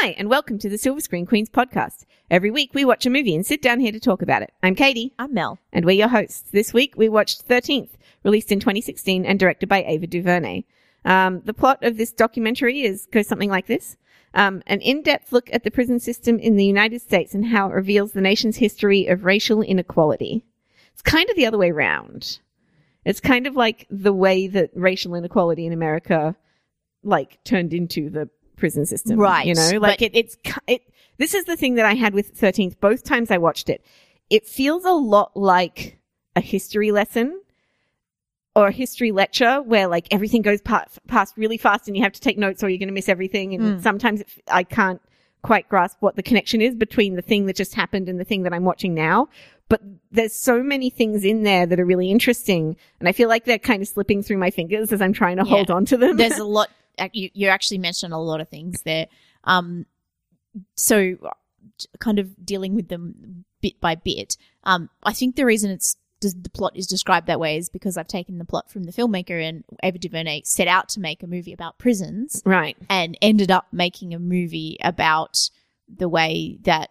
Hi, and welcome to the Silver Screen Queens podcast. Every week we watch a movie and sit down here to talk about it. I'm Katie, I'm Mel. and we're your hosts. This week we watched 13th, released in 2016 and directed by Ava DuVernay. Um, the plot of this documentary is goes something like this. Um, an in-depth look at the prison system in the United States and how it reveals the nation's history of racial inequality. It's kind of the other way round. It's kind of like the way that racial inequality in America, like, turned into the prison system. Right, You know, like it, it's, it, this is the thing that I had with 13th. Both times I watched it, it feels a lot like a history lesson or a history lecture where like everything goes pa- past really fast and you have to take notes or you're going to miss everything. And Mm. sometimes it, I can't quite grasp what the connection is between the thing that just happened and the thing that I'm watching now. But there's so many things in there that are really interesting. And I feel like they're kind of slipping through my fingers as I'm trying to Yeah. hold on to them. There's a lot. You, you actually mentioned a lot of things there. Um, so kind of dealing with them bit by bit. Um, I think the reason it's does the plot is described that way is because I've taken the plot from the filmmaker and Ava DuVernay set out to make a movie about prisons right. and ended up making a movie about the way that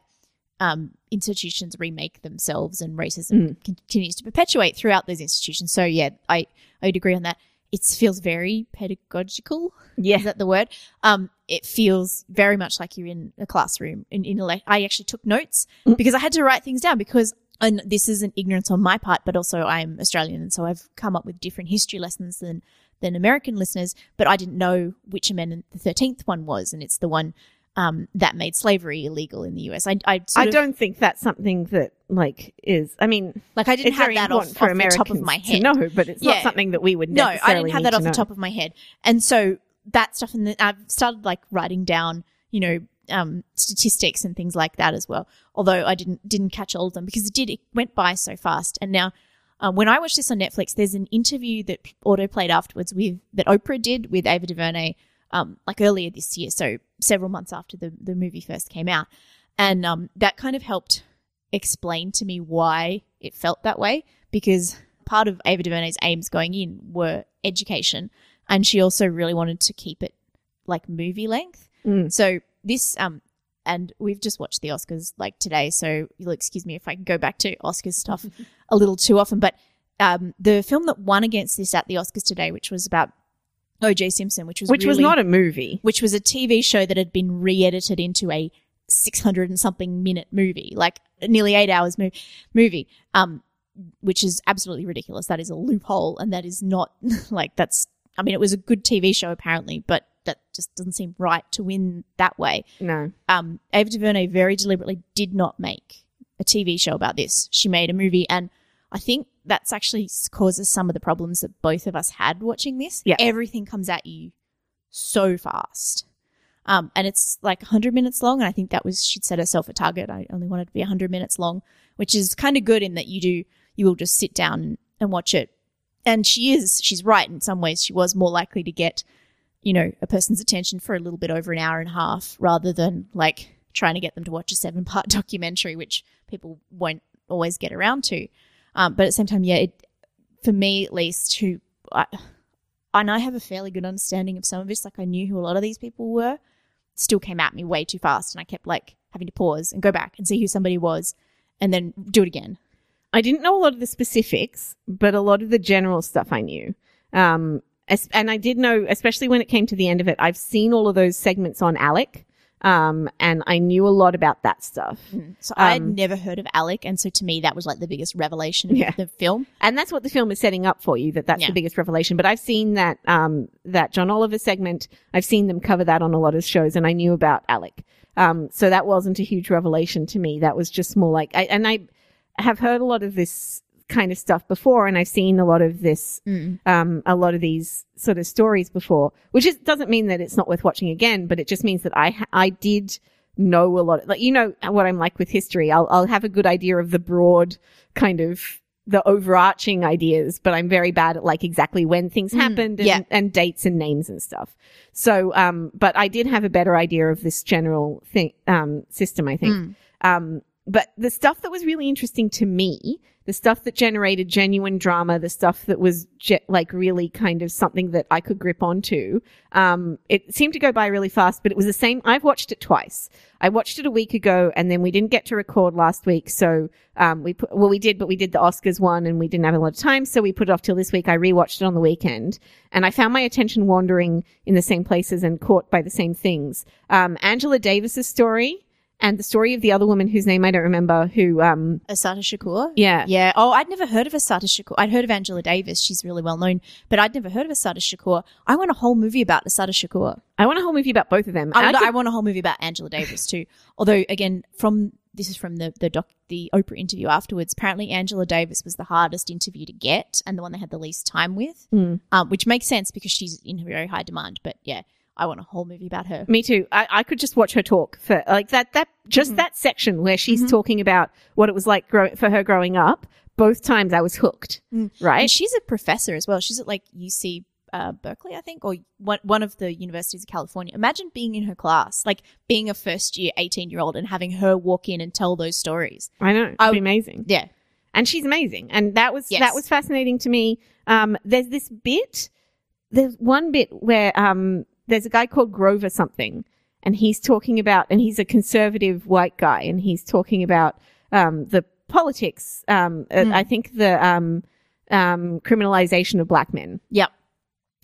um, institutions remake themselves and racism continues to perpetuate throughout those institutions. So yeah, I I'd agree on that. It feels very pedagogical. Yeah. Is that the word? Um, it feels very much like you're in a classroom. In, in a I actually took notes Mm. because I had to write things down because and this is an ignorance on my part, but also I'm Australian, and so I've come up with different history lessons than than American listeners. But I didn't know which amendment the thirteenth one was, and it's the one um, that made slavery illegal in the US. I I, I of- don't think that's something that like is, I mean, like I didn't have that off, for off the top of my head. know, but it's Yeah. not something that we would necessarily. No, I didn't have that off the top of my head. And so that stuff, and then I've started like writing down, you know, um, statistics and things like that as well. Although I didn't didn't catch all of them because it did it went by so fast. And now, um, when I watched this on Netflix, there's an interview that auto played afterwards with that Oprah did with Ava DuVernay, um, like earlier this year, so several months after the the movie first came out, and um, that kind of helped explain to me why it felt that way because part of Ava DuVernay's aims going in were education, and she also really wanted to keep it like movie length. Mm. So this, um, and we've just watched the Oscars like today, so you'll excuse me if I can go back to Oscars stuff a little too often. But um, the film that won against this at the Oscars today, which was about O.J. Simpson, which was Which was not a movie. which was a TV show that had been re-edited into a 600 and something minute movie, like nearly eight hours mo- movie, um, which is absolutely ridiculous. That is a loophole, and that is not like that's. I mean, it was a good TV show apparently, but that just doesn't seem right to win that way. No. Um, Ava DuVernay very deliberately did not make a TV show about this. She made a movie, and I think that's actually causes some of the problems that both of us had watching this. Yeah. everything comes at you so fast. Um, and it's like 100 minutes long. And I think that was, she'd set herself a target. I only wanted to be 100 minutes long, which is kind of good in that you do, you will just sit down and watch it. And she is, she's right in some ways. She was more likely to get, you know, a person's attention for a little bit over an hour and a half rather than like trying to get them to watch a seven part documentary, which people won't always get around to. Um, but at the same time, yeah, it, for me at least, who, I, and I have a fairly good understanding of some of this, like I knew who a lot of these people were, still came at me way too fast. And I kept like having to pause and go back and see who somebody was and then do it again. I didn't know a lot of the specifics, but a lot of the general stuff I knew. Um, and I did know, especially when it came to the end of it, I've seen all of those segments on Alec. Um, and I knew a lot about that stuff. So I had Um, never heard of Alec. And so to me, that was like the biggest revelation of Yeah. the film. And that's what the film is setting up for you, that that's Yeah. the biggest revelation. But I've seen that, um, that John Oliver segment. I've seen them cover that on a lot of shows and I knew about Alec. Um, so that wasn't a huge revelation to me. That was just more like, I, and I have heard a lot of this kind of stuff before and I've seen a lot of this, um, a lot of these sort of stories before, which is, doesn't mean that it's not worth watching again, but it just means that I, I did know a lot, like, you know what I'm like with history. I'll, I'll have a good idea of the broad kind of, the overarching ideas, but I'm very bad at like exactly when things happened and, yeah. and dates and names and stuff. So, um, but I did have a better idea of this general thing, um, system, I think. Um, but the stuff that was really interesting to me, the stuff that generated genuine drama, the stuff that was like really kind of something that I could grip onto, um, it seemed to go by really fast, but it was the same. I've watched it twice. I watched it a week ago and then we didn't get to record last week. So, um, we put, well, we did, but we did the Oscars one and we didn't have a lot of time. So we put it off till this week. I rewatched it on the weekend and I found my attention wandering in the same places and caught by the same things. Um, Angela Davis's story and the story of the other woman whose name I don't remember who, um, Assata Shakur. yeah. Yeah. Oh, I'd never heard of Assata Shakur. I'd heard of Angela Davis. She's really well known, but I'd never heard of Assata Shakur. I want a whole movie about Assata Shakur. I want a whole movie about both of them. I, I I want a whole movie about Angela Davis too. Although, again, from this is from the the doc the Oprah interview afterwards. Apparently, Angela Davis was the hardest interview to get and the one they had the least time with, Mm. um, which makes sense because she's in very high demand. But yeah, I want a whole movie about her. Me too. I, I could just watch her talk for like that, that, just Mm-hmm. that section where she's talking about what it was like grow, for her growing up. Both times I was hooked. Mm. Right. And she's a professor as well. She's at like UC uh, Berkeley, I think, or one one of the universities of California. Imagine being in her class, like being a first year eighteen year old, and having her walk in and tell those stories. I know. It'd be amazing. Yeah, and she's amazing. And that was Yes. that was fascinating to me. Um, there's this bit, there's one bit where um, there's a guy called Grover something, and he's talking about, and he's a conservative white guy, and he's talking about um, the politics. Um, Mm. I think the um, um, criminalization of black men. yep.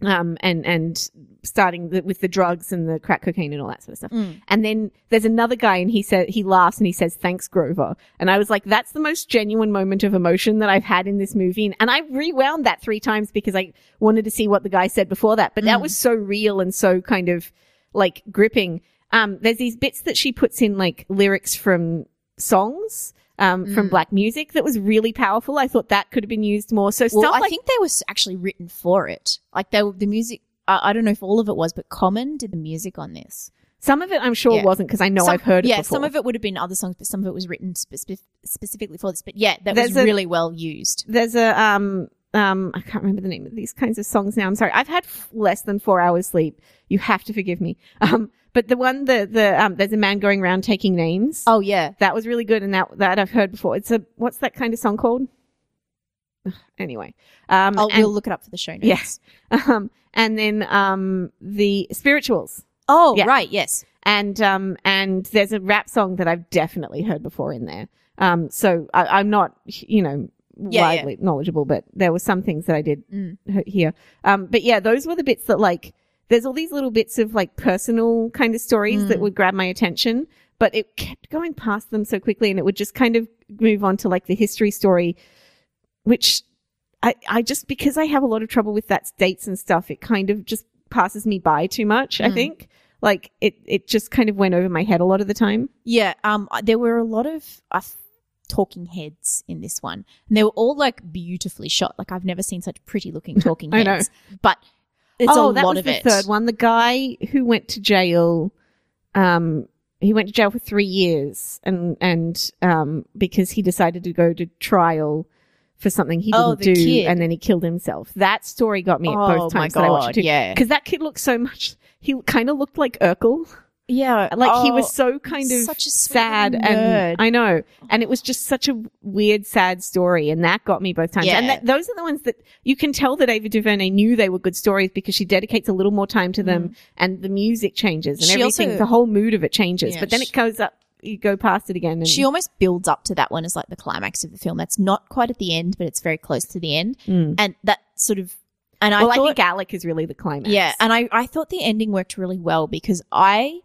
Um, and and starting the, with the drugs and the crack cocaine and all that sort of stuff. Mm. And then there's another guy and he said, he laughs and he says, thanks, Grover. And I was like, that's the most genuine moment of emotion that I've had in this movie. And I rewound that three times because I wanted to see what the guy said before that. But that Mm. was so real and so kind of like gripping. Um, there's these bits that she puts in like lyrics from songs. Um, from Mm. black music that was really powerful. I thought that could have been used more. So Well, I like think they was actually written for it. Like they, were- the music. I I don't know if all of it was, but Common did the music on this. some of it, I'm sure Yeah. wasn't because I know Some- I've heard it yeah, before. some of it would have been other songs, but some of it was written spe- specifically for this. But yeah, that There's was a- really well used. there's a um um I can't remember the name of these kinds of songs now. I'm sorry. I've had f- less than four hours sleep. You have to forgive me. Um, but the one the the um there's a man going around taking names. Oh yeah, that was really good, and that that I've heard before. It's a what's that kind of song called? Anyway, um, I'll, and, we'll look it up for the show notes. Yes. um, and then um the spirituals. Oh Yeah. right, yes. and um and there's a rap song that I've definitely heard before in there. Um, so I, I'm not you know Yeah, yeah. widely knowledgeable, but there were some things that I did Mm. he- hear. Um, but yeah, those were the bits that like there's all these little bits of like personal kind of stories that Mm. would grab my attention, but it kept going past them so quickly, and it would just kind of move on to like the history story, which I I just because I have a lot of trouble with that dates and stuff, it kind of just passes me by too much. I Mm. think like it it just kind of went over my head a lot of the time. Yeah, um, there were a lot of uh, talking heads in this one, and they were all like beautifully shot. Like I've never seen such pretty looking talking I know. heads. But it's oh, a that lot was of the it. third one. The guy who went to jail, um, he went to jail for three years, and and um, because he decided to go to trial for something he Oh, didn't the do, kid. and then he killed himself. That story got me at Oh both my times that I watched it too. yeah. because that kid looked so much. He kind of looked like Urkel. Yeah, Like he oh, was so kind of such a sad little and. I know. And it was just such a weird, sad story. And that got me both times. And Yeah. that, those are the ones that you can tell that Ava DuVernay knew they were good stories because she dedicates a little more time to them and the music changes and Mm. She everything. also- the whole mood of it changes. Yeah, but then she- it goes up, you go past it again. And, She almost builds up to that one as like the climax of the film. That's not quite at the end, but it's very close to the end. Mm. And that sort of, and I well, I, thought, think Alec is really the climax. yeah, and I, I thought the ending worked really well because I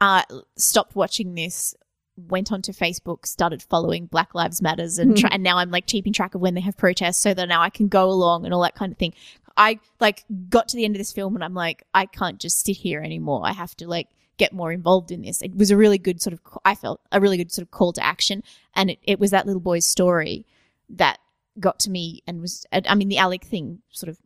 uh, stopped watching this, went onto Facebook, started following Black Lives Matters, and try, and now I'm like keeping track of when they have protests so that now I can go along and all that kind of thing. I like got to the end of this film and I'm like, I can't just sit here anymore. I have to like get more involved in this. It was a really good sort of, I felt a really good sort of call to action, and it, it was that little boy's story that got to me and was, I mean, the Alec thing sort of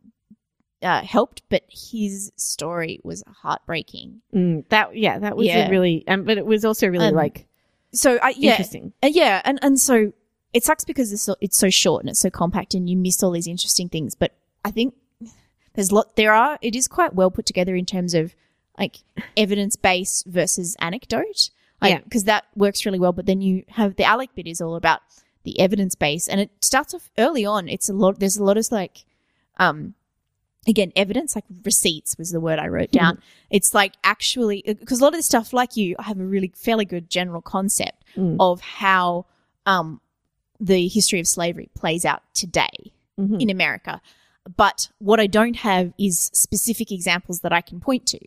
uh, helped, but his story was heartbreaking. Mm, that, yeah, that was Yeah. a really, um, but it was also really Um, like So I yeah, interesting. Uh, yeah, and and so it sucks because it's so, it's so short and it's so compact, and you miss all these interesting things. But I think there's lot there are. It is quite well put together in terms of like evidence base versus anecdote. Yeah. because that works really well. But then you have the Alec bit is all about the evidence base, and it starts off early on. It's a lot. There's a lot of like, um, again, evidence like receipts was the word I wrote down. It's like actually because a lot of this stuff, like you, I have a really fairly good general concept Mm. of how um the history of slavery plays out today Mhm. in America. But what I don't have is specific examples that I can point to.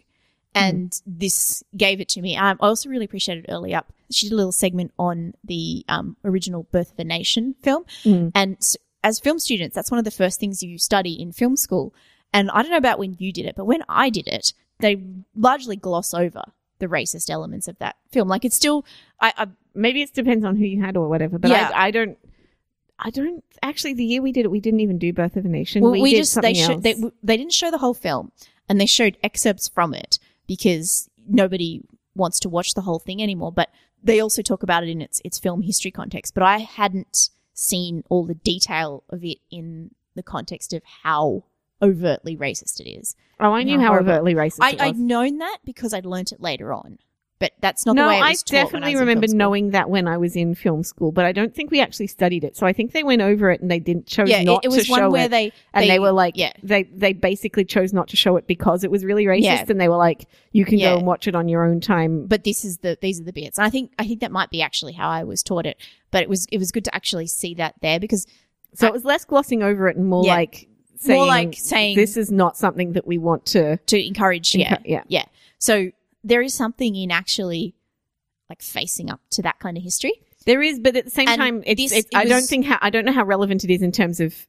And this gave it to me. Um, I also really appreciated early up. She did a little segment on the um, original Birth of a Nation film. Mm. And s- as film students, that's one of the first things you study in film school. And I don't know about when you did it, but when I did it, they largely gloss over the racist elements of that film. Like it's still, I, I Maybe it depends on who you had or whatever. But Yeah. I, I don't. I don't actually. The year we did it, we didn't even do Birth of a Nation. Well, we, we, did just they else. they, they didn't show the whole film, and they showed excerpts from it because nobody wants to watch the whole thing anymore. But they also talk about it in its its film history context. But I hadn't seen all the detail of it in the context of how overtly racist it is. oh, I knew how how overtly racist I, it I'd known that because I'd learnt it later on. But that's not no, the way it I was definitely I was remember knowing that when I was in film school, but I don't think we actually studied it. So I think they went over it and they didn't chose Yeah, it, not it was to one show where it. they and they, were like, yeah. they they basically chose not to show it because it was really racist, Yeah. and they were like, you can Yeah. go and watch it on your own time. but this is the these are the bits. And I think I think that might be actually how I was taught it. But it was it was good to actually see that there because So it was less glossing over it and more like saying, More like saying- this is not something that we want to. to encourage yeah encour- yeah. yeah so there is something in actually like facing up to that kind of history There is, but at the same And time, it's. this- it's it I don't think how I don't know how relevant it is in terms of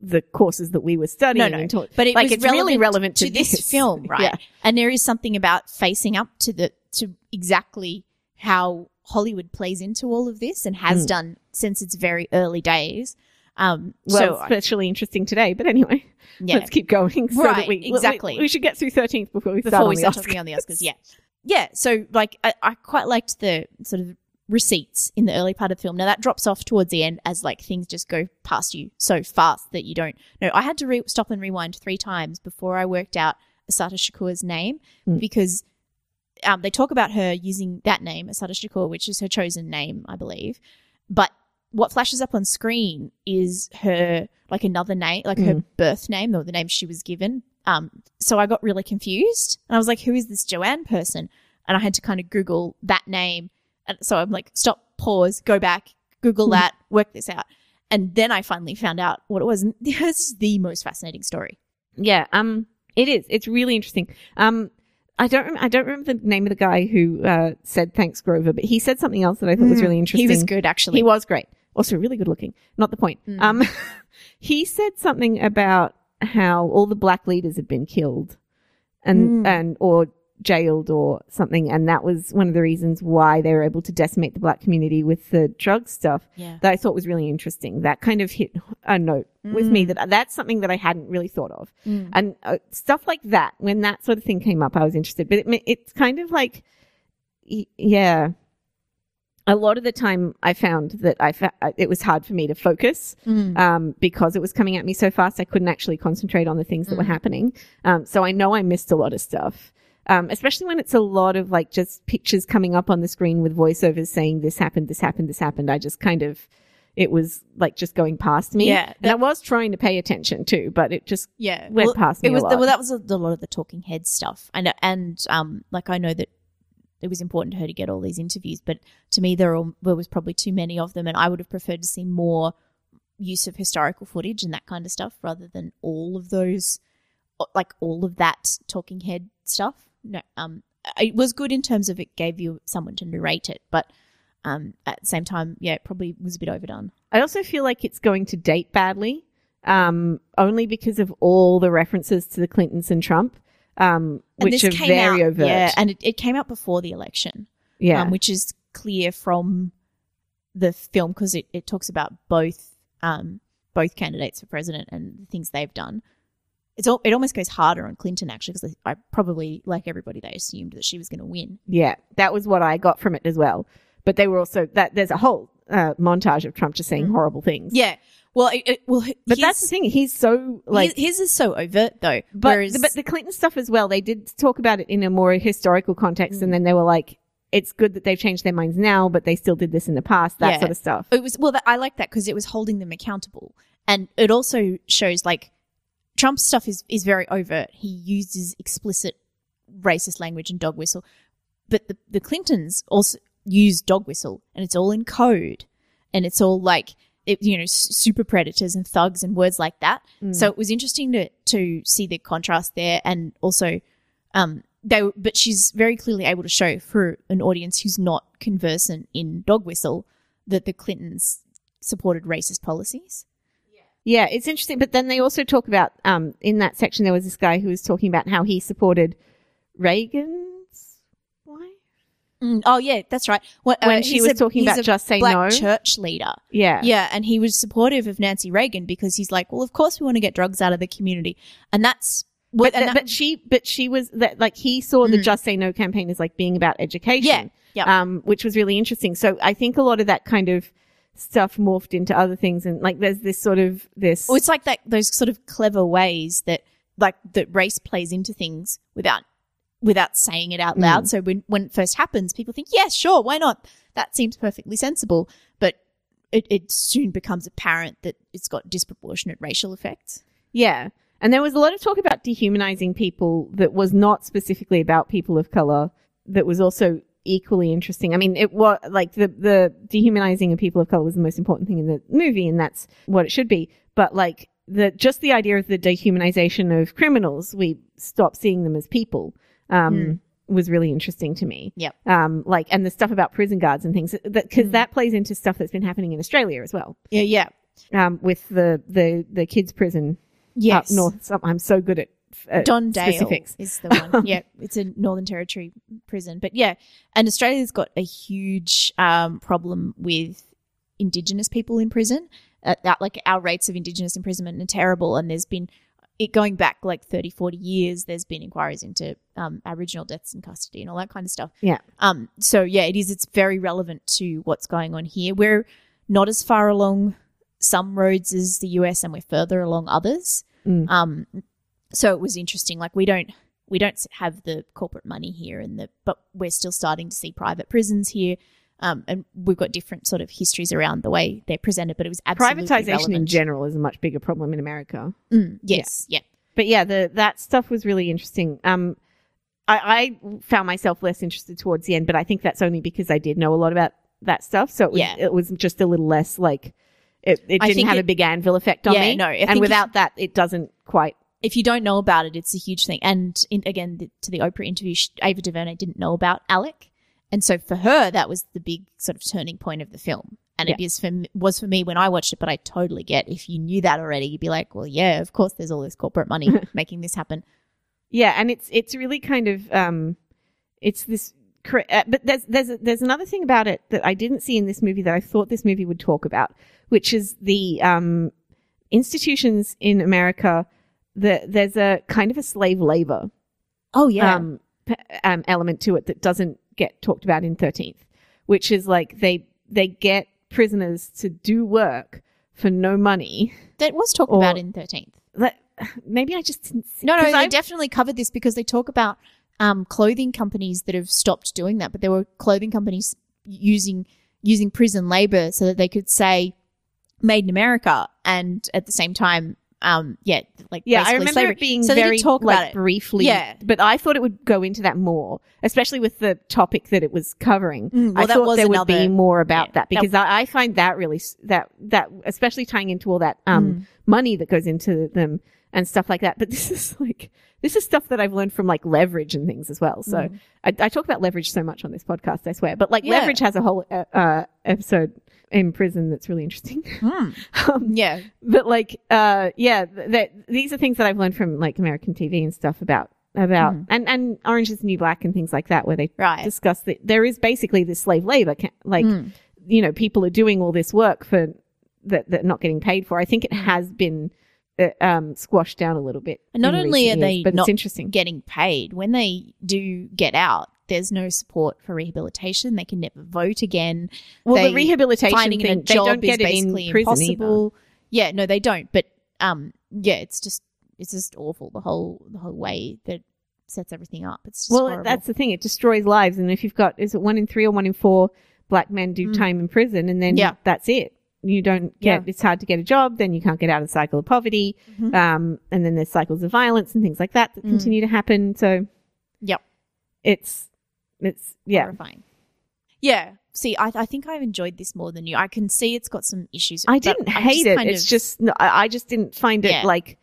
the courses that we were studying. no no and taught- but it like was it's really relevant to, this, film right Yeah. and there is something about facing up to the to exactly how hollywood plays into all of this and has Mm. done since its very early days um Well, so especially interesting today. But anyway, yeah let's keep going. So Right, that we, we- exactly. We, should get through thirteenth before we start. before on we the start talking on the Oscars. Yeah, yeah. So like, I, I quite liked the sort of receipts in the early part of the film. Now that drops off towards the end as like things just go past you so fast that you don't. No, I had to re- stop and rewind three times before I worked out Assata Shakur's name Mm. because. Um, they talk about her using that name, Assata Shakur, which is her chosen name, I believe. But what flashes up on screen is her like another name, like her Mm. birth name or the name she was given. Um, so I got really confused and I was like, who is this Joanne person? And I had to kind of Google that name. And so I'm like, stop, pause, go back, Google Hmm. that, work this out. And then I finally found out what it was. And this is the most fascinating story. Yeah, um, it is. It's really interesting. Um, I don't. Rem- I don't remember the name of the guy who uh, said thanks Grover, but he said something else that I thought was really interesting. Mm. He was good, actually. He was great. Also, really good looking. Not the point. Mm. Um, he said something about how all the black leaders had been killed, and Mm. and or jailed or something, and that was one of the reasons why they were able to decimate the black community with the drug stuff Yeah. that I thought was really interesting. That kind of hit a note with me that that's something that I hadn't really thought of. Mm. And uh, stuff like that, when that sort of thing came up, I was interested. But it, it's kind of like, yeah. A lot of the time, I found that I fa- it was hard for me to focus Mm. um, because it was coming at me so fast. I couldn't actually concentrate on the things that were Mm. happening. Um, so I know I missed a lot of stuff, um, especially when it's a lot of like just pictures coming up on the screen with voiceovers saying this happened, this happened, this happened. I just kind of, it was like just going past me. Yeah, and I was trying to pay attention too, but it just Yeah, went well, past me It a was lot. well, that was a, a lot of the talking head stuff, and and um, like I know that it was important to her to get all these interviews, but to me there, there was probably too many of them, and I would have preferred to see more use of historical footage and that kind of stuff rather than all of those, like all of that talking head stuff. No, um, it was good in terms of it gave you someone to narrate it, but um, at the same time, yeah, it probably was a bit overdone. I also feel like it's going to date badly, um, only because of all the references to the Clintons and Trump, um, which are came very out, overt. Yeah, and it, it came out before the election. yeah. um, which is clear from the film because it, it talks about both um, both candidates for president and the things they've done. It's all, it almost goes harder on Clinton actually because I probably like everybody they assumed that she was going to win. Yeah, that was what I got from it as well. But they were also that there's a whole uh, montage of Trump just saying Mm. horrible things. Yeah, well, it, it- well, but his, that's the thing. He's so like. his, his is so overt though. but whereas, but the Clinton stuff as well. They did talk about it in a more historical context, Mm. and then they were like, it's good that they've changed their minds now, but they still did this in the past. That Yeah. sort of stuff. It was well. I like that because it was holding them accountable, and it also shows like Trump's stuff is is very overt. He uses explicit racist language and dog whistle, but the the Clintons also use dog whistle, and it's all in code, and it's all like it, you know super predators and thugs and words like that. So it was interesting to to see the contrast there, and also um they but she's very clearly able to show for an audience who's not conversant in dog whistle that the Clintons supported racist policies. Yeah, it's interesting. But then they also talk about um, in that section there was this guy who was talking about how he supported Reagan's wife. Mm, oh yeah, that's right. When, When she was talking about just say black no? church leader. Yeah, Yeah, and he was supportive of Nancy Reagan because he's like, well, of course we want to get drugs out of the community, and that's But, and that- but she, but she was that like he saw the Mm. Just Say No campaign as like being about education. Yeah, yeah. Um, which was really interesting. So I think a lot of that kind of stuff morphed into other things, and like there's this sort of this. Well, it's like that those sort of clever ways that like that race plays into things without without saying it out Mm. loud. So when when it first happens, people think, "Yeah, sure, why not?" That seems perfectly sensible, but it, it soon becomes apparent that it's got disproportionate racial effects. Yeah. And there was a lot of talk about dehumanizing people that was not specifically about people of color, that was also equally interesting. I mean, it was like the, the dehumanizing of people of color was the most important thing in the movie, and that's what it should be. But like the, just the idea of the dehumanization of criminals, we stop seeing them as people, um, was really interesting to me. Yep. Um, like, and the stuff about prison guards and things, that, cause Mm. that plays into stuff that's been happening in Australia as well. Yeah, yeah. Um, with the, the, the kids prison Yes. up north. So I'm so good at uh, Don Dale specifics. is the one. yeah, it's a Northern Territory prison. But yeah, and Australia's got a huge um, problem with Indigenous people in prison. Uh, that, like our rates of Indigenous imprisonment are terrible, and there's been it going back like 30, 40 years. There's been inquiries into um, Aboriginal deaths in custody and all that kind of stuff. Yeah. Um. So yeah, it is. It's very relevant to what's going on here. We're not as far along some roads as the US, and we're further along others. Mm. Um, so it was interesting. Like we don't we don't have the corporate money here, and the but we're still starting to see private prisons here. Um, and we've got different sort of histories around the way they're presented, but it was absolutely Privatization in general is a much bigger problem in America. Mm, yes, yeah. But yeah, the that stuff was really interesting. Um, I, I found myself less interested towards the end, but I think that's only because I did know a lot about that stuff. So it was, Yeah. it was just a little less like it, it didn't have a big anvil effect on Yeah, me. no, I and if- without that, it doesn't quite. If you don't know about it, it's a huge thing. And in, again, the, to the Oprah interview, sh- Ava DuVernay didn't know about Alec, and so for her, that was the big sort of turning point of the film. And it is for was for me when I watched it, but I totally get if you knew that already, you'd be like, well, yeah, of course, there's all this corporate money making this happen. Yeah, and it's it's really kind of um, it's this. Uh, but there's there's there's another thing about it that I didn't see in this movie that I thought this movie would talk about, which is the um, institutions in America. That there's a kind of a slave labor Oh yeah, um, um, element to it that doesn't get talked about in Thirteenth, which is like they they get prisoners to do work for no money. that was talked or- about in Thirteenth. That, maybe I just didn't see. No, no, they I- definitely covered this because they talk about um, clothing companies that have stopped doing that, but there were clothing companies using using prison labor so that they could say "Made in America" and at the same time, um, yeah, like Yeah, I remember slavery. it being so very talk like about it. briefly. Yeah. but I thought it would go into that more, especially with the topic that it was covering. Mm, well, I that thought there would be more about yeah, that that- because I, I find that really that that especially tying into all that um Mm. money that goes into them and stuff like that. But this is like this is stuff that I've learned from like leverage and things as well. So Mm. I, I talk about leverage so much on this podcast, I swear. But like Yeah. leverage has a whole uh, uh, episode in prison that's really interesting. um, yeah, but like uh yeah th- that these are things that i've learned from like american tv and stuff about about Mhm. and and orange is the new black and things like that where they right. discuss that there is basically this slave labor ca- like Mm. you know people are doing all this work for that that not getting paid for i think Hmm. it has been um squashed down a little bit And not only are they years, but not it's interesting getting paid when they do get out. There's no support for rehabilitation. They can never vote again. well they- the rehabilitation finding thing a they job don't get is it in basically prison either. impossible. Yeah, no, they don't. But um, yeah, it's just it's just awful the whole the whole way that sets everything up. It's just well, horrible. that's the thing. It destroys lives. And if you've got, is it one in three or one in four black men do Mm. time in prison and then Yeah. that's it. You don't get, Yeah. it's hard to get a job. Then you can't get out of the cycle of poverty. Mhm. Um, and then there's cycles of violence and things like that that Mm. continue to happen. So Yep. it's, it's, yeah. horrifying. Yeah. See, I, I think I've enjoyed this more than you. I can see it's got some issues. I didn't hate it. It's of- just, no, I I just didn't find it Yeah. like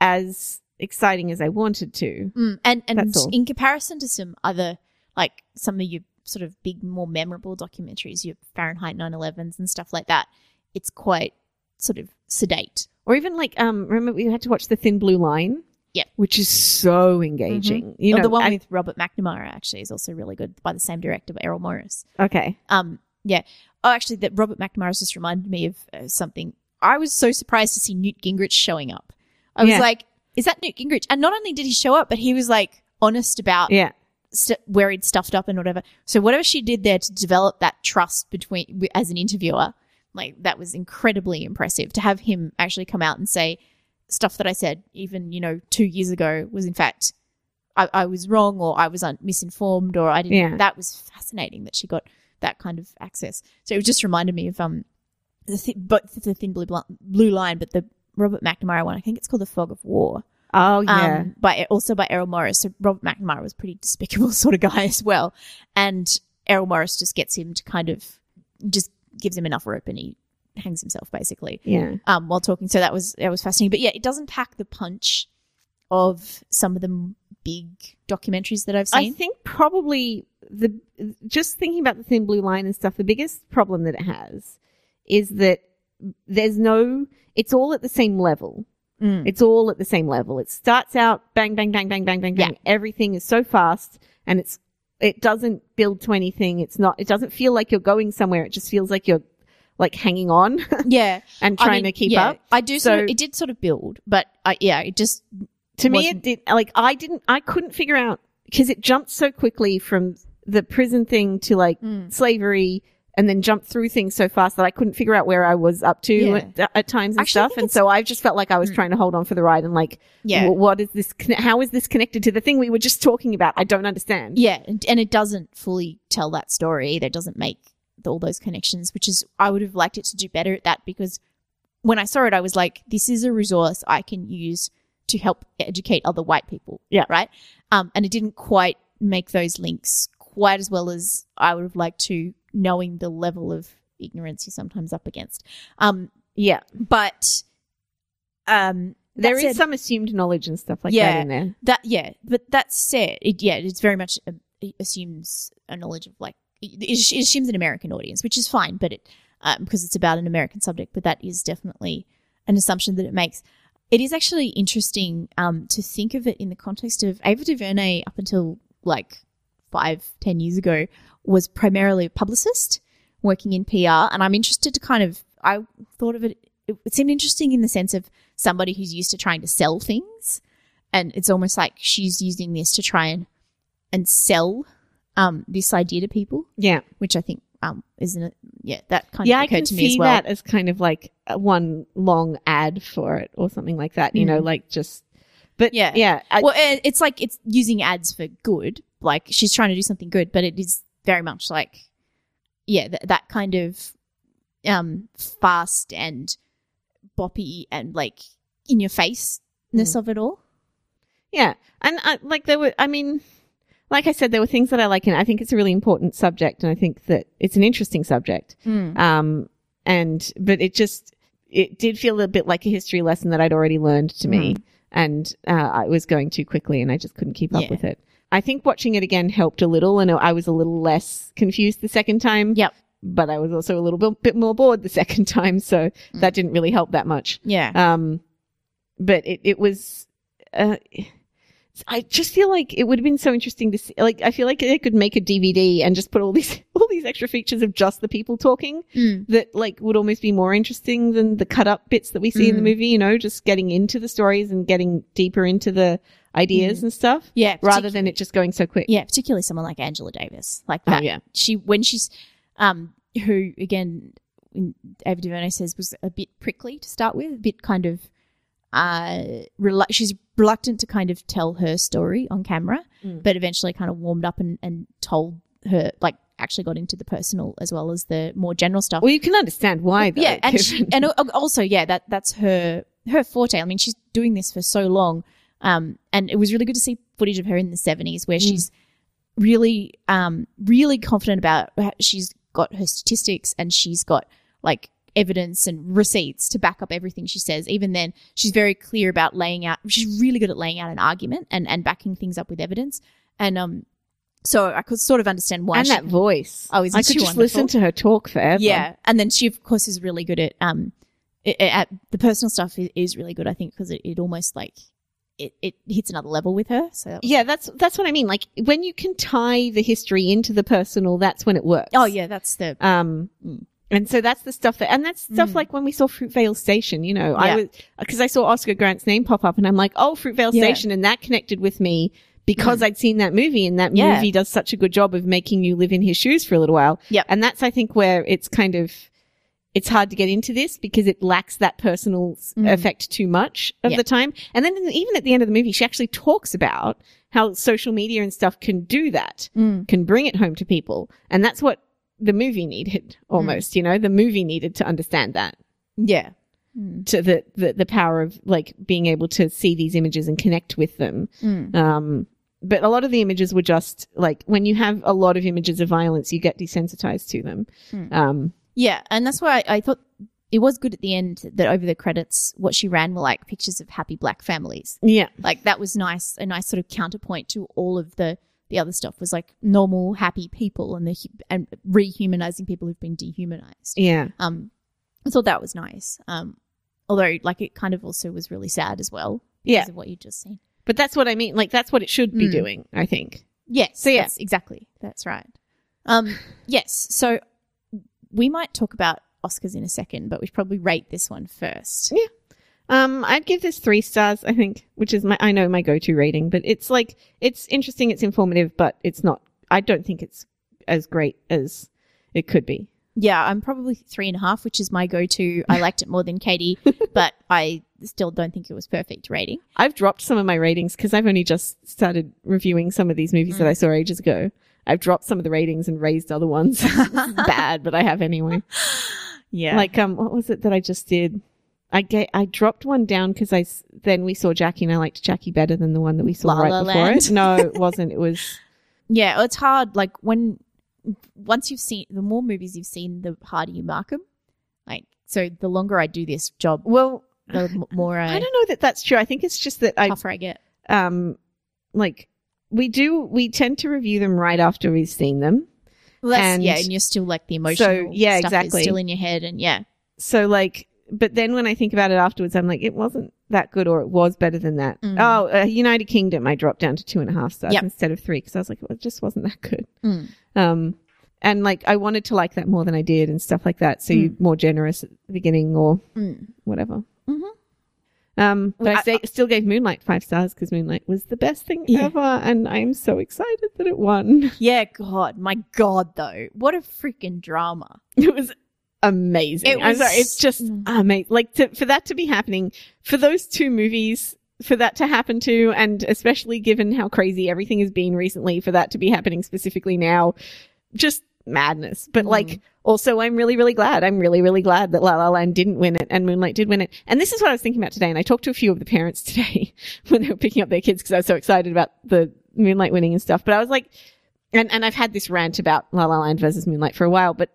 as exciting as I wanted to. Mm, and and in comparison to some other like some of your sort of big, more memorable documentaries, your Fahrenheit 9/11s and stuff like that, it's quite sort of sedate. Or even like, um, remember we had to watch The Thin Blue Line? Yeah. Which is so engaging. You Oh, know, the one with Robert McNamara actually is also really good by the same director, Errol Morris. okay. Um, yeah. Oh, actually, that Robert McNamara just reminded me of uh, something. I was so surprised to see Newt Gingrich showing up. I was like, "Is that Newt Gingrich?" And not only did he show up, but he was like honest about Yeah. st- where he'd stuffed up and whatever. So whatever she did there to develop that trust between as an interviewer, like that was incredibly impressive. To have him actually come out and say stuff that I said even you know two years ago was in fact I, I was wrong or I was un- misinformed or I didn't. Yeah. That was fascinating that she got that kind of access. So it just reminded me of um the th- both the thin blue Bl- blue line, but the Robert McNamara one. I think it's called the Fog of War Oh, yeah. um, by also by Errol Morris. So Robert McNamara was a pretty despicable sort of guy as well, and Errol Morris just gets him to kind of just gives him enough rope and he hangs himself basically yeah. um, while talking. So that was that was fascinating. But yeah, it doesn't pack the punch of some of the big documentaries that I've seen. I think probably the just thinking about the thin blue line and stuff, the biggest problem that it has is that there's no. It's all at the same level. Mm. It's all at the same level. It starts out bang, bang, bang, bang, bang, bang, bang. Everything is so fast, and it's it doesn't build to anything. It's not. It doesn't feel like you're going somewhere. It just feels like you're like hanging on yeah, and I trying mean, to keep yeah, up. I do. So- sort of, it did sort of build, but uh, yeah, it just to me it did like i didn't i couldn't figure out because it jumped so quickly from the prison thing to like Mm. slavery and then jumped through things so fast that i couldn't figure out where i was up to Yeah. at, at times and Actually, stuff and so i just felt like i was Mm. trying to hold on for the ride and like yeah. wh- what is this conne- how is this connected to the thing we were just talking about i don't understand Yeah, and, and it doesn't fully tell that story either. It doesn't make all those connections, which is I would have liked it to do better at that because when I saw it, I was like, this is a resource I can use to help educate other white people. Yeah. Right. Um, and it didn't quite make those links quite as well as I would have liked to, knowing the level of ignorance you're sometimes up against. Um, yeah but um, there is said- some assumed knowledge and stuff like Yeah. that in there that yeah, but that said, it, yeah, it's very much uh, it assumes a knowledge of like it, it assumes an American audience, which is fine, but it um, because it's about an American subject, but that is definitely an assumption that it makes. It is actually interesting um, to think of it in the context of Ava DuVernay up until like five, ten years ago was primarily a publicist working in PR, and I'm interested to kind of I thought of it. It, it seemed interesting in the sense of somebody who's used to trying to sell things and it's almost like she's using this to try and and sell um this idea to people, yeah which I think um isn't it? Yeah, that kind yeah of i occurred can to me see as well. that as kind of like one long ad for it or something like that you know Mm. like just but Yeah. yeah I, well, it's like it's using ads for good. Like she's trying to do something good, but it is very much like yeah, th- that kind of um fast and boppy and like in your face ness of it all. Yeah, and uh, like there were, I mean, like I said, there were things that I like, and I think it's a really important subject, and I think that it's an interesting subject. Um, and but it just it did feel a bit like a history lesson that I'd already learned to me, and uh, it was going too quickly, and I just couldn't keep up Yeah. with it. I think watching it again helped a little, and I was a little less confused the second time. Yep. But I was also a little bit, bit more bored the second time, so that didn't really help that much. Yeah. Um, but it, it was, uh, I just feel like it would have been so interesting to see. Like, I feel like they could make a DVD and just put all these, all these extra features of just the people talking Mm. that like would almost be more interesting than the cut up bits that we see in the Mm. movie, you know, just getting into the stories and getting deeper into the ideas and stuff Yeah. rather than it just going so quick. yeah, particularly someone like Angela Davis, like Oh, that. yeah. She when she's um who again in Ava DuVernay says was a bit prickly to start with, a bit kind of uh, relu- she's reluctant to kind of tell her story on camera, Mm. but eventually kind of warmed up and, and told her, like, actually got into the personal as well as the more general stuff. Well, you can understand why, though. yeah, and she, and also, yeah, that that's her her forte. I mean, she's doing this for so long, um, and it was really good to see footage of her in the seventies where she's really, um, really confident about. She's got her statistics and she's got like evidence and receipts to back up everything she says. Even then, she's very clear about laying out. She's really good at laying out an argument and and backing things up with evidence. And um, so I could sort of understand why. and she, that voice. Oh, isn't I could she just listen to her talk forever. Yeah, and then she of course is really good at um, at the personal stuff is, is really good. I think because it, it almost like it, it hits another level with her. So Yeah, that's that's what I mean. Like when you can tie the history into the personal, that's when it works. oh yeah, that's the Um, Mm. and so that's the stuff that, and that's stuff Mm. like when we saw Fruitvale Station. You know, Yeah. I was because I saw Oscar Grant's name pop up, and I'm like, oh, Fruitvale Yeah. Station, and that connected with me because I'd seen that movie, and that Yeah. movie does such a good job of making you live in his shoes for a little while. Yeah. and that's I think where it's kind of. It's hard to get into this because it lacks that personal Mm. effect too much of Yeah. the time. And then even at the end of the movie, she actually talks about how social media and stuff can do that Mm. can bring it home to people. And that's what the movie needed almost, you know, the movie needed to understand that yeah. Mm. to the, the, the power of like being able to see these images and connect with them. Mm. Um, but a lot of the images were just like when you have a lot of images of violence, you get desensitized to them. Mm. Um, Yeah, and that's why I, I thought it was good at the end that over the credits, what she ran were like pictures of happy black families. yeah. Like that was nice, a nice sort of counterpoint to all of the the other stuff was like normal, happy people and the and rehumanizing people who've been dehumanized. Yeah. Um, I thought that was nice. Um, although like it kind of also was really sad as well. Yeah. because of what you just seen. But that's what I mean. Like that's what it should be Mm. doing, I think. Yes. So, yeah. Yes, exactly. That's right. Um, yes. So we might talk about Oscars in a second, but we should probably rate this one first. Um, I'd give this three stars, I think, which is my, I know my go-to rating, but it's like, it's interesting, it's informative, but it's not, I don't think it's as great as it could be. Yeah, I'm probably three and a half, which is my go-to. I liked it more than Katie, but I still don't think it was perfect rating. I've dropped some of my ratings because I've only just started reviewing some of these movies that I saw ages ago. I've dropped some of the ratings and raised other ones. Bad, but I have anyway. Yeah, Like, um, what was it that I just did? I get, I dropped one down because I, then we saw Jackie and I liked Jackie better than the one that we saw La right La before Land. it. No, it wasn't. It was, yeah, it's hard. Like when once you've seen the more movies you've seen, the harder you mark them. Like so, the longer I do this job, well, the more I, I don't know that that's true. I think it's just that I, tougher I get. um, like, we do, we tend to review them right after we've seen them. Well, And yeah, and you're still like the emotional so, yeah, stuff exactly. is still in your head, and yeah, So like, but then when I think about it afterwards, I'm like, it wasn't that good, or it was better than that. Mm. Oh, uh, United Kingdom, I dropped down to two and a half stars Yep. instead of three because I was like, it just wasn't that good. Mm. Um, and like, I wanted to like that more than I did and stuff like that. So you're more generous at the beginning or Mm. whatever. Mhm. Um, but I, I- say, still gave Moonlight five stars because Moonlight was the best thing Yeah. ever, and I'm so excited that it won. yeah. God, my God, though, what a freaking drama! It was amazing. It I'm was- sorry, it's just Mm. amazing. Like to, for that to be happening, for those two movies, for that to happen to, and especially given how crazy everything has been recently, for that to be happening specifically now, just madness. But Mm. like, also, I'm really, really glad. I'm really, really glad that La La Land didn't win it and Moonlight did win it. And this is what I was thinking about today. And I talked to a few of the parents today when they were picking up their kids because I was so excited about the Moonlight winning and stuff. But I was like, and, and I've had this rant about La La Land versus Moonlight for a while, but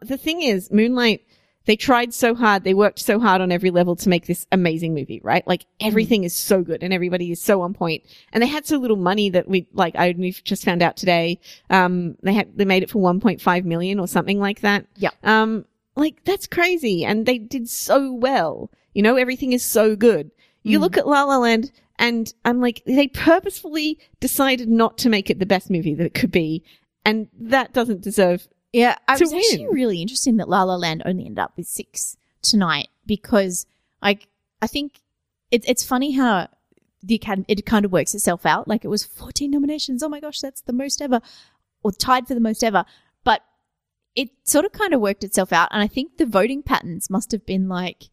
the thing is, Moonlight, they tried so hard, they worked so hard on every level to make this amazing movie, right? Like everything is so good and everybody is so on point. And they had so little money that we, like, I just found out today, um, they had, they made it for 1.5 million or something like that. Yeah. Um, like that's crazy. And they did so well. You know, everything is so good. You Mm. look at La La Land and I'm like, they purposefully decided not to make it the best movie that it could be. And that doesn't deserve Yeah, I was actually really interesting that La La Land only ended up with six tonight because, like, I think it's it's funny how the academy it kind of works itself out. Like, it was fourteen nominations. Oh my gosh, that's the most ever, or tied for the most ever. But it sort of kind of worked itself out, and I think the voting patterns must have been like.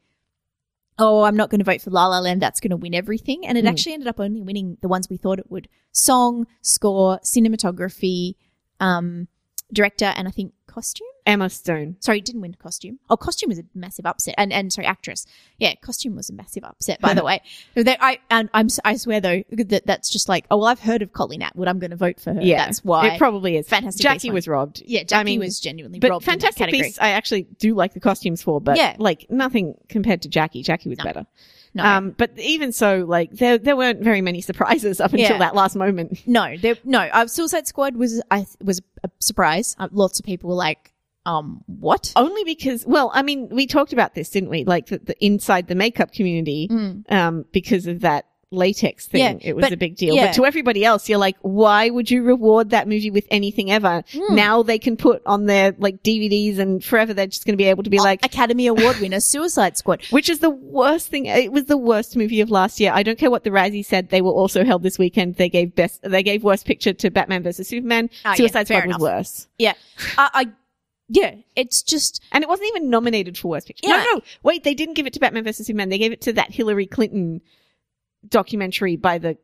oh, I'm not going to vote for La La Land. That's going to win everything. And it Mm. actually ended up only winning the ones we thought it would: song, score, cinematography, um, director, and I think costume. Emma Stone. Sorry, didn't win costume. Oh, costume was a massive upset, and and sorry, actress. Yeah, costume was a massive upset. By the way, they, I and I'm I swear though that that's just like oh well, I've heard of Colleen Atwood. I'm going to vote for her. Yeah, that's why. it probably is. Fantastic Jackie was robbed. yeah, Jackie I mean, was genuinely but robbed Fantastic. Beasts, I actually do like the costumes for, but Yeah. like nothing compared to Jackie. Jackie was No. better. No, Um, but even so, like there there weren't very many surprises up until Yeah. that last moment. no, there no. Uh, Suicide Squad was I was a surprise. Uh, lots of people were like, um, what? Only because, well, I mean, we talked about this, didn't we? Like the, the inside the makeup community, Mm. um, because of that latex thing, Yeah, it was but- a big deal. yeah. But to everybody else, you're like, why would you reward that movie with anything ever? Mm. Now they can put on their like DVDs and forever they're just going to be able to be like, Academy Award winner Suicide Squad. which is the worst thing. It was the worst movie of last year. I don't care what the Razzie said. They were also held this weekend. They gave best, they gave worst picture to Batman versus Superman. Ah, Suicide fair Squad was enough. worse. Yeah, I, I yeah, it's just And it wasn't even nominated for Worst Picture. Yeah. No, no, wait, they didn't give it to Batman vs. Superman. They gave it to that Hillary Clinton documentary by the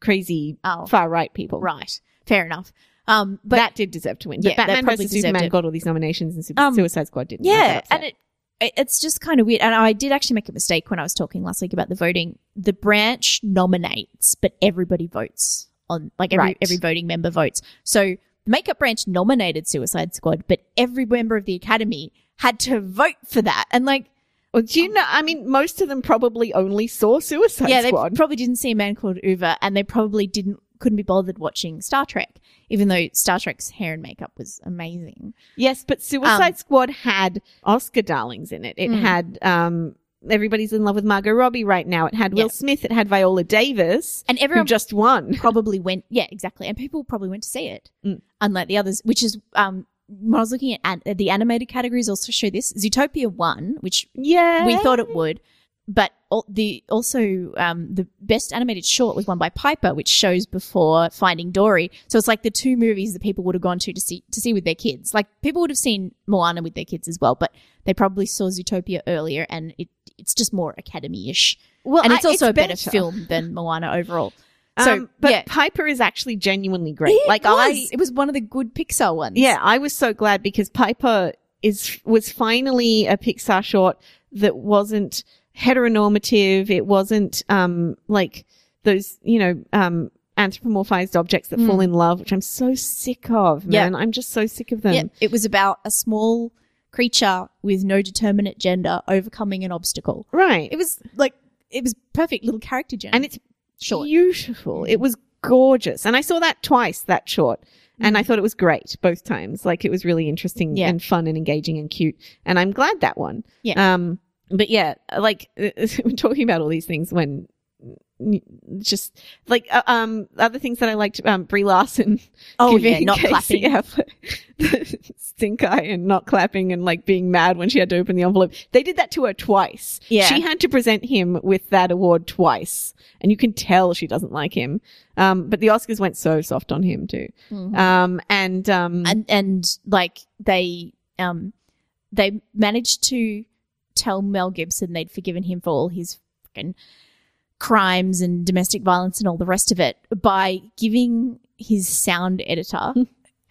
crazy Oh. far right people. right. Fair enough. Um, but that did deserve to win. Yeah, but that Batman vs. Superman it. got all these nominations and Su- Um, Suicide Squad didn't. Yeah, and it it- it's just kind of weird. And I did actually make a mistake when I was talking last week about the voting. The branch nominates, but everybody votes on like every Right. every voting member votes. So the makeup branch nominated Suicide Squad, but every member of the Academy had to vote for that. And like, Well, do you know? I mean, most of them probably only saw Suicide Squad. yeah, they probably didn't see a man called Ove, and they probably didn't couldn't be bothered watching Star Trek, even though Star Trek's hair and makeup was amazing. yes, but Suicide Um, Squad had Oscar darlings in it. It Mm. had um, everybody's in love with Margot Robbie right now. It had Will Yeah. Smith. It had Viola Davis, And who everyone just won. probably went yeah exactly and people probably went to see it Mm. unlike the others which is um when i was looking at an- the animated categories also show this zootopia won which Yeah, we thought it would but al- the also um the best animated short was won by piper which shows before finding dory. So it's like the two movies that people would have gone to to see to see with their kids. Like people would have seen moana with their kids as well but they probably saw zootopia earlier and it it's just more academy-ish. Well, and it's I- also a better better. film than moana overall so Um, but yeah Piper is actually genuinely great. It like was. I, it was one of the good Pixar ones. yeah, I was so glad because Piper is was finally a Pixar short that wasn't heteronormative. It wasn't um like those you know um anthropomorphized objects that fall in love, which I'm so sick of. Hmm. Yeah. I'm just so sick of them. yeah. It was about a small creature with no determinate gender overcoming an obstacle. Right, It was like it was perfect little character journey. and it's short. beautiful. It was gorgeous, and I saw that twice. That short. And Mm. I thought it was great both times. Like it was really interesting Yeah. and fun and engaging and cute. And I'm glad that one. Yeah. Um, but yeah, like we're talking about all these things when just like uh, um other things that I liked um Brie Larson Oh, giving yeah, not Casey clapping. Stink eye and not clapping and like being mad when she had to open the envelope. They did that to her twice. Yeah. She had to present him with that award twice. And you can tell she doesn't like him. Um, but the Oscars went so soft on him too. Mhm. Um, and, um, and and like they um they managed to tell Mel Gibson they'd forgiven him for all his fucking crimes and domestic violence and all the rest of it by giving his sound editor hmm.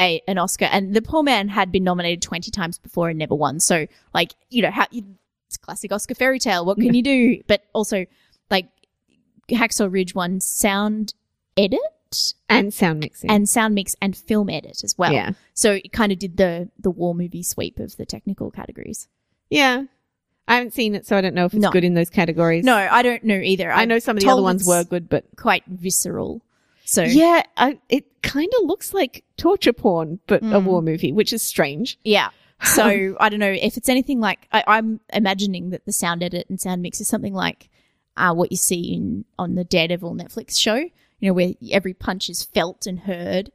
a an Oscar. And the poor man had been nominated twenty times before and never won. So like you know how it's classic Oscar fairy tale. What can you do? But also like Hacksaw Ridge won sound edit and sound mixing. and sound mix and film edit as well. yeah. So it kind of did the the war movie sweep of the technical categories. Yeah. I haven't seen it, so I don't know if it's No. good in those categories. No, I don't know either. I know some of the told other ones it's were good, but quite visceral. So yeah, I, it kind of looks like torture porn, but a Mm. war movie, which is strange. yeah. So I don't know if it's anything like I, I'm imagining that the sound edit and sound mix is something like uh, what you see in on the Daredevil Netflix show. You know where every punch is felt and heard,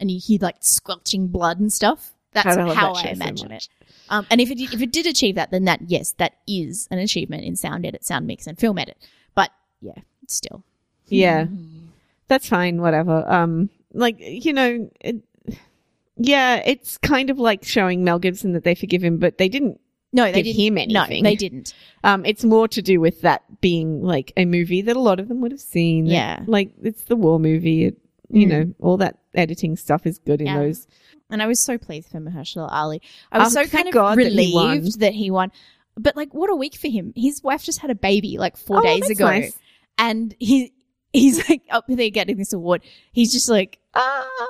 and you hear like squelching blood and stuff. That's I love how that I so imagine much. it. Um, and if it if it did achieve that, then that yes, that is an achievement in sound edit, sound mix, and film edit. But yeah, still. Yeah. That's fine, whatever. Um, like, you know, it, yeah, it's kind of like showing Mel Gibson that they forgive him, but they didn't No, they didn't. him No, they didn't. Um, it's more to do with that being like a movie that a lot of them would have seen. Yeah. like it's the war movie. It, you Mm. know, all that editing stuff is good in Yeah. those. And I was so pleased for Mahershala Ali. I was Oh, so kind of God that he relieved that he won. But like, what a week for him! His wife just had a baby like four Oh, days ago, nice. and he he's like up there getting this award. He's just like ah,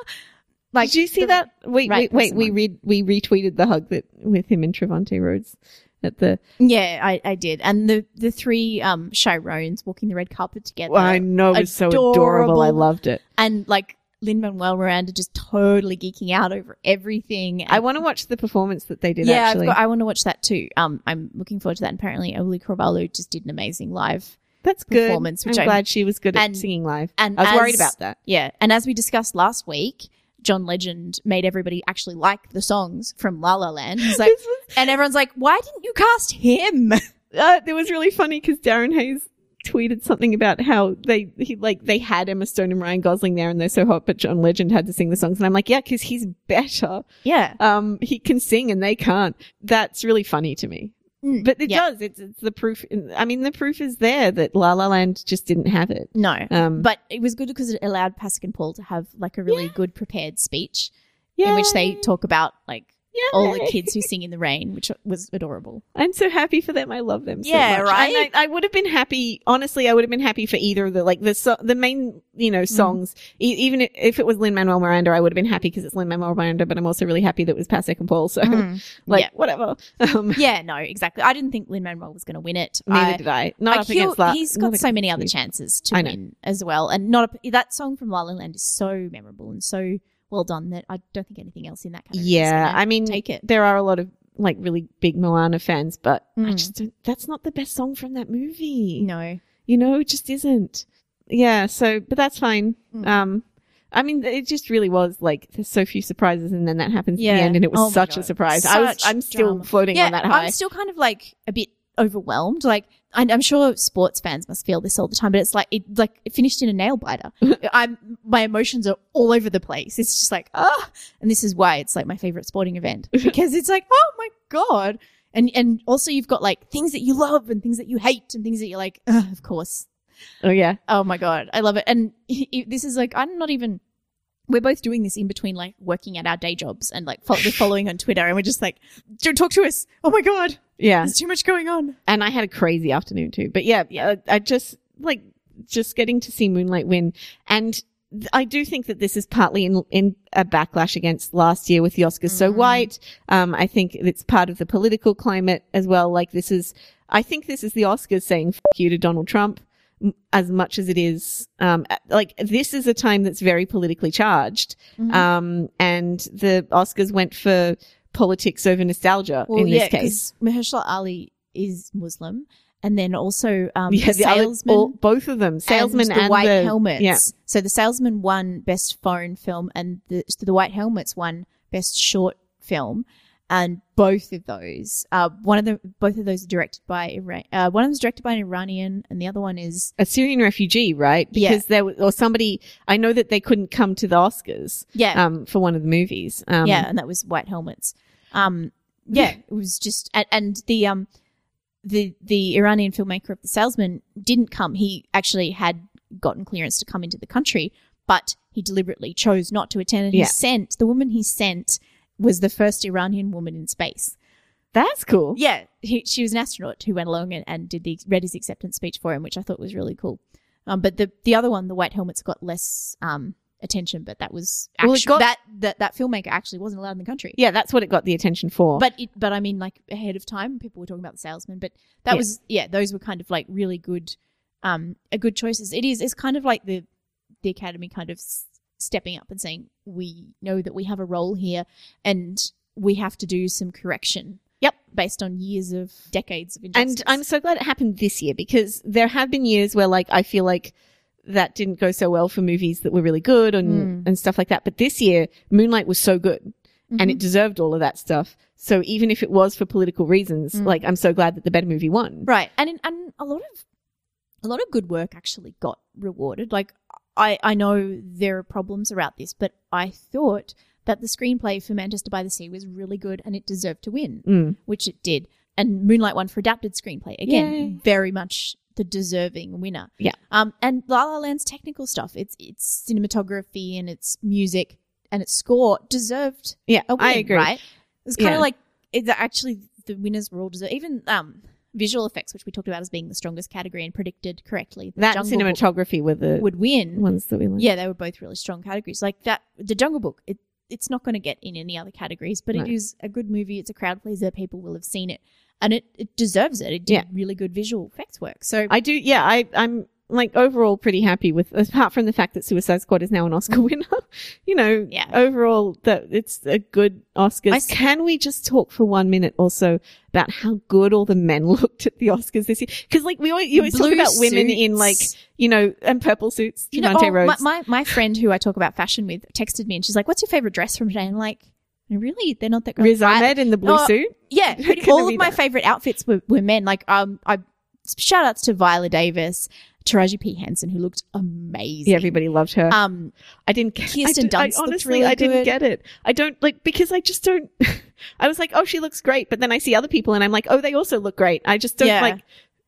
like Did you see that? Wait, right wait, wait. We read we retweeted the hug that with him and Trevante Rhodes at the. Yeah, I, I did. And the the three um Chirones walking the red carpet together. I know it was so adorable. I loved it. and like Lin Manuel Miranda just totally geeking out over everything. I want to watch the performance that they did. yeah, actually, got, I want to watch that too. Um, I'm looking forward to that. And apparently, Auli'i Cravalho just did an amazing live. that's good. performance, which I'm I'm- glad she was good at and- singing live. And I was worried about that. Yeah, and as we discussed last week, John Legend made everybody actually like the songs from La La Land. Like, and everyone's like, why didn't you cast him? uh, it was really funny because Darren Hayes tweeted something about how they he like they had Emma Stone and Ryan Gosling there and they're so hot, but John Legend had to sing the songs, and I'm like, yeah, because he's better. Yeah, Um, he can sing and they can't. That's really funny to me. Mm, But it yeah. does. It's, it's the proof. I mean, the proof is there that La La Land just didn't have it. no. Um, But it was good because it allowed Pasek and Paul to have like a really Yeah. good prepared speech in which they talk about like all the kids who sing in the rain, which was adorable. I'm so happy for them. I love them. So Yeah, much. right? And I, I would have been happy. Honestly, I would have been happy for either of the like the so, the main you know Mm-hmm. songs. E- even if it was Lin Manuel Miranda, I would have been happy because it's Lin Manuel Miranda. But I'm also really happy that it was Pasek and Paul. So Mm-hmm. Yeah. whatever. Um, Yeah, no, exactly. I didn't think Lin Manuel was going to win it. neither I- did I. Not like, up against that. He's got so many other chances to win as well, and not a, that song from La La Land is so memorable and so well done that I don't think anything else in that category. Yeah, I mean, take it. there are a lot of like really big Moana fans, but I Mm. just don't, that's not the best song from that movie. No, You know, it just isn't. Yeah, so but that's fine. Mm. Um I mean it just really was like there's so few surprises and then that happens at Yeah. the end and it was Oh such a God. surprise. I was, I'm still drama. floating yeah, on that high. I'm still kind of like a bit overwhelmed. Like I'm sure sports fans must feel this all the time, but it's like it like it finished in a nail biter. I'm my emotions are all over the place. It's just like ah, and this is why it's like my favorite sporting event because it's like oh my god. And and also you've got like things that you love and things that you hate and things that you're like, Ugh, of course. oh yeah. Oh my god, I love it. And this is like I'm not even. We're both doing this in between like working at our day jobs and like fo- we're following on Twitter and we're just like, "Don't talk to us." Oh my god, Yeah. there's too much going on. And I had a crazy afternoon too. But yeah, yeah, I just like just getting to see Moonlight win and th- I do think that this is partly in, in a backlash against last year with the Oscars so Mhm. white. Um, I think it's part of the political climate as well. Like this is, I think this is the Oscars saying "fuck you" to Donald Trump as much as it is, um, like this is a time that's very politically charged. Mm-hmm. Um, and the Oscars went for politics over nostalgia in this case. Mahershala Ali is Muslim, and then also um, Yeah, the the other- salesman, all- both of them, salesman and and, the white the- helmets. Yeah, So the salesman won best foreign film, and the the white helmets won best short film. And both of those, uh, one of them, both of those are directed by Iran. Uh, one of them is directed by an Iranian, and the other one is a Syrian refugee, right? Yeah. Because there was, or somebody, I know that they couldn't come to the Oscars, yeah, um, for one of the movies. Um, yeah, and that was White Helmets. Um, yeah, it was just and, and the um the the Iranian filmmaker of The Salesman didn't come. He actually had gotten clearance to come into the country, but he deliberately chose not to attend. And Yeah. he sent the woman he sent was the first Iranian woman in space. that's cool. Yeah, he, she was an astronaut who went along and, and did the read his acceptance speech for him, which I thought was really cool. Um, but the the other one, the White Helmets, got less um attention, but that was Well, got- that that that filmmaker actually wasn't allowed in the country. Yeah, that's what it got the attention for. But it, but I mean, like ahead of time, people were talking about the salesman. But that Yeah. was yeah, those were kind of like really good, um, a good choices. It is. It's kind of like the the academy kind of stepping up and saying we know that we have a role here and we have to do some correction. Yep. based on years of decades of injustice. and I'm so glad it happened this year because there have been years where like I feel like that didn't go so well for movies that were really good and Mm. and stuff like that. But this year, Moonlight was so good and Mm-hmm. it deserved all of that stuff. So even if it was for political reasons, Mm. like I'm so glad that the better movie won. right and in, and a lot of a lot of good work actually got rewarded like i i know there are problems around this but i thought that the screenplay for manchester by the sea was really good and it deserved to win Mm. which it did and Moonlight won for adapted screenplay. Again, Yay. very much the deserving winner. Yeah. Um, and La La Land's technical stuff, its its cinematography and its music and its score deserved Yeah, a win, I agree. right? It's kind of Yeah. like it's actually the winners were all deserved. Even um, visual effects, which we talked about as being the strongest category and predicted correctly, That cinematography were the would win. ones that we learned. Yeah, they were both really strong categories. Like that, the Jungle Book, it, it's not going to get in any other categories, but No. it is a good movie. It's a crowd pleaser. People will have seen it, and it, it deserves it. It did Yeah. really good visual effects work. So I do. Yeah, I, I'm like overall pretty happy with, apart from the fact that Suicide Squad is now an Oscar winner. you know, Yeah. overall that it's a good Oscars. I Can we just talk for one minute also about how good all the men looked at the Oscars this year? Because like we always, you always talk Blue about women in like you know and purple suits. you know, oh, my, my my friend who I talk about fashion with texted me, and she's like, "What's your favorite dress from today?" And like, really, they're not that great. Riz? Ahmed in the blue Oh, suit. Yeah, It pretty- couldn't all of my that. favorite outfits were, were men. Like um, I shout outs to Viola Davis, Taraji P Henson, who looked amazing. Yeah, everybody loved her. Um, I didn't get Kirsten I, I Dunst looked honestly, really I didn't good. get it. I don't like because I just don't. I was like, oh, she looks great, but then I see other people and I'm like, oh, they also look great. I just don't Yeah. like.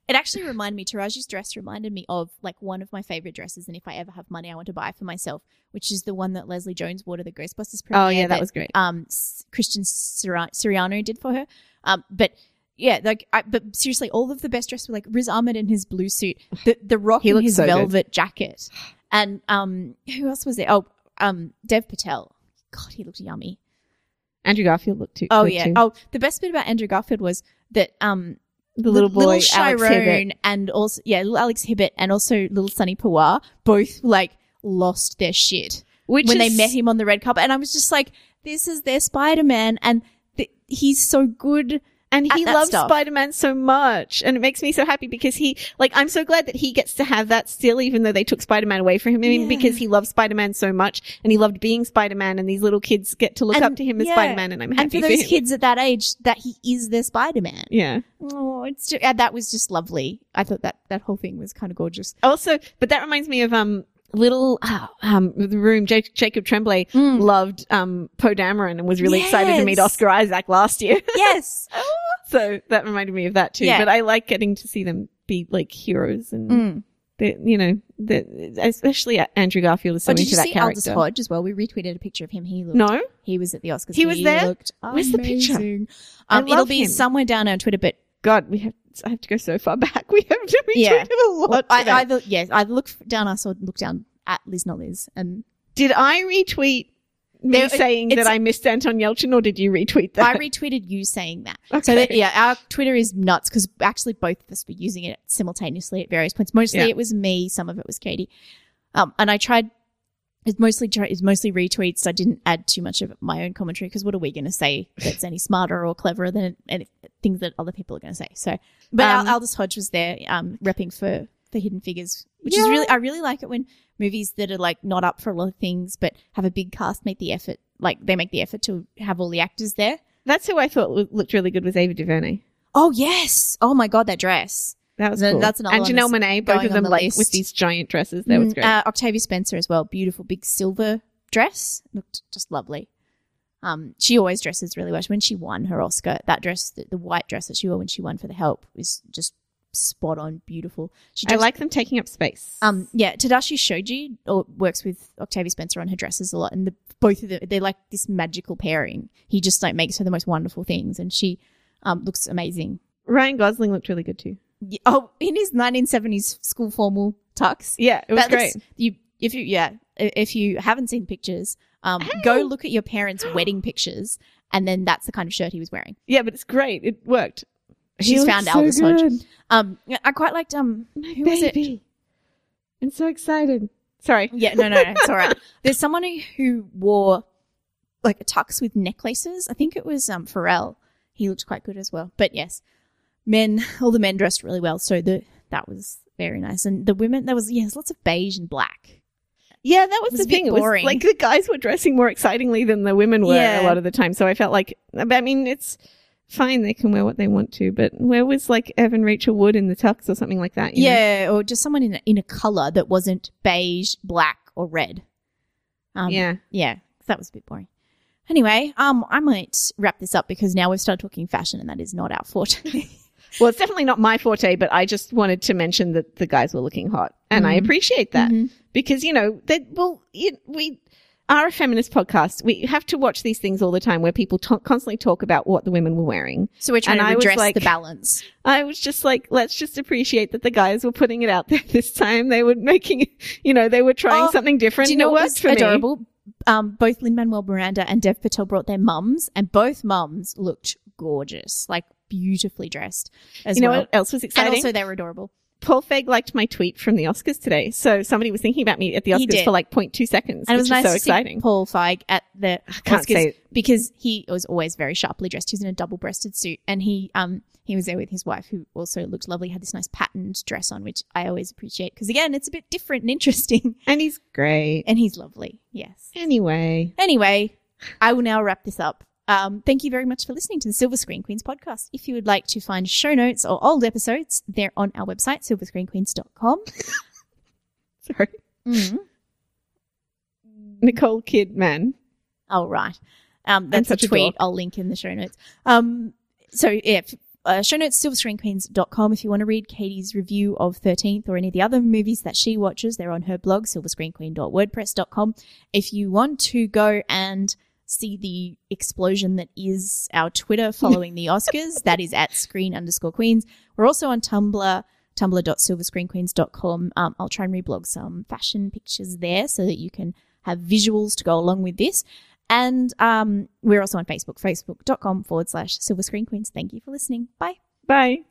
It actually reminded me, Taraji's dress reminded me of like one of my favorite dresses, and if I ever have money, I want to buy for myself, which is the one that Leslie Jones wore to the Ghostbusters premiere. Oh yeah, that was great. um Christian Siri- Siriano did for her. Um, but yeah, like, I, but seriously, all of the best dressed were like Riz Ahmed in his blue suit, the the Rock in his so good. velvet jacket, and um, who else was there? Oh, um, Dev Patel. God, he looked yummy. Andrew Garfield looked too. Oh good yeah. too. Oh, the best bit about Andrew Garfield was that um the little boy, little Alex Chiron and also yeah, little Alex Hibbert and also little Sonny Pawar both like lost their shit which when they met him on the red carpet, and I was just like, this is their Spider Man, and th- he's so good. And he loves stuff. Spider-Man so much, and it makes me so happy because he, like, I'm so glad that he gets to have that still, even though they took Spider-Man away from him, I mean, Yeah. because he loves Spider-Man so much, and he loved being Spider-Man, and these little kids get to look And- up to him as yeah. Spider-Man, and I'm happy And for for those him. kids at that age, that he is their Spider Man. Yeah. Oh, it's just, that was just lovely. I thought that that whole thing was kind of gorgeous. Also, but that reminds me of um little uh, um the room. Jake, Jacob Tremblay Mm. loved um Poe Dameron and was really excited to meet Oscar Isaac last year. yes. So that reminded me of that too. Yeah. But I like getting to see them be like heroes and Mm. they, you know, the, especially Andrew Garfield is so oh, did you see Aldis. Hodge as well? We retweeted a picture of him. He looked. No, He was at the Oscars. He was there? Looked Where's the picture? amazing. I Um, it'll be him. somewhere down on Twitter, but God, we have. I have to go so far back. We have to. We Yeah. a lot. I, today. either yes, I look down I saw look down at Liz not Liz, and Did I retweet me There- saying that I missed Anton Yelchin, or did you retweet that? I retweeted you saying that. Okay. So that, yeah, our Twitter is nuts because actually both of us were using it simultaneously at various points. Mostly Yeah. it was me, some of it was Katie. Um, and I tried. It's mostly it's mostly retweets. I didn't add too much of my own commentary because what are we going to say that's any smarter or cleverer than any things that other people are going to say? So, but Um, Aldis Hodge was there, um, repping for for Hidden Figures, which Yeah. is really I really like it when movies that are like not up for a lot of things but have a big cast make the effort, like they make the effort to have all the actors there. That's who I thought looked really good was Ava DuVernay. Oh yes! Oh my god, that dress. That was cool. that's another and Janelle Monae, both of them the like list. with these giant dresses. That was Mm, great. Uh, Octavia Spencer as well, beautiful big silver dress, looked just lovely. Um, she always dresses really well. When she won her Oscar, that dress, the, the white dress that she wore when she won for The Help, was just spot on, beautiful. She I like them taking up space. Um, yeah, Tadashi Shoji or, works with Octavia Spencer on her dresses a lot, and the, both of them they're like this magical pairing. He just like makes her the most wonderful things, and she um looks amazing. Ryan Gosling looked really good too. Yeah, Oh, in his 1970s school formal tux. Yeah, it was That great. looks- You, if you, yeah, if you haven't seen pictures, um, go look at your parents' wedding pictures, and then that's the kind of shirt he was wearing. Yeah, but it's great. It worked. He She's found so Aldis Hodge. good. Um, yeah, I quite liked um, My who was it? baby. I'm so excited. Sorry. Yeah, no, no, no, it's all right. There's someone who, who wore like a tux with necklaces. I think it was um Pharrell. He looked quite good as well. But yes, men, all the men dressed really well. So the that was very nice, and the women there was yes, lots of beige and black. Yeah, that was, was the a bit thing. It was boring. like the guys were dressing more excitingly than the women were Yeah. a lot of the time. So I felt like, I mean, it's fine. They can wear what they want to, but where was like Evan Rachel Wood in the tux or something like that? you know? Yeah, or just someone in a, in a color that wasn't beige, black, or red. Um, yeah. yeah, that was a bit boring. Anyway, um, I might wrap this up because now we've started talking fashion, and that is not our forte. Well, it's definitely not my forte, but I just wanted to mention that the guys were looking hot, and I Mhm. appreciate that Mhm. because you know that well, it, we are a feminist podcast. We have to watch these things all the time where people to- constantly talk about what the women were wearing. So we're trying And to I was like- the balance. I was just like, let's just appreciate that the guys were putting it out there this time. They were making, you know, they were trying Oh, something different. Do you know it what was for me. adorable? Um, both Lin Manuel Miranda and Dev Patel brought their mums, and both mums looked gorgeous, like beautifully dressed. As You know well. what else was exciting? And also, they were adorable. Paul Feig liked my tweet from the Oscars today. So somebody was thinking about me at the Oscars for like 0.2 seconds, And it was is nice so to exciting. see Paul Feig at the Oscars because he was always very sharply dressed. He was in a double-breasted suit, and he um he was there with his wife, who also looked lovely. Had this nice patterned dress on, which I always appreciate because again, it's a bit different and interesting. And he's great. And he's lovely. Yes. Anyway, Anyway, I will now wrap this up. Um, thank you very much for listening to the Silver Screen Queens podcast. If you would like to find show notes or old episodes, they're on our website, silverscreenqueens.com. sorry. Mm. Nicole Kidman. Oh, right. Um, that's a tweet. I'll link in the show notes. Um, so yeah, uh, show notes, silverscreenqueens.com. If you want to read Katie's review of 13th or any of the other movies that she watches, they're on her blog, silverscreenqueen.wordpress.com. If you want to go and see the explosion that is our Twitter following the Oscars, that is at screen underscore queens. We're also on Tumblr, tumblr.silverscreenqueens.com. Um, I'll try and reblog some fashion pictures there so that you can have visuals to go along with this. And um, we're also on Facebook, facebook.com forward slash silver screen queens. Thank you for listening. Bye. Bye.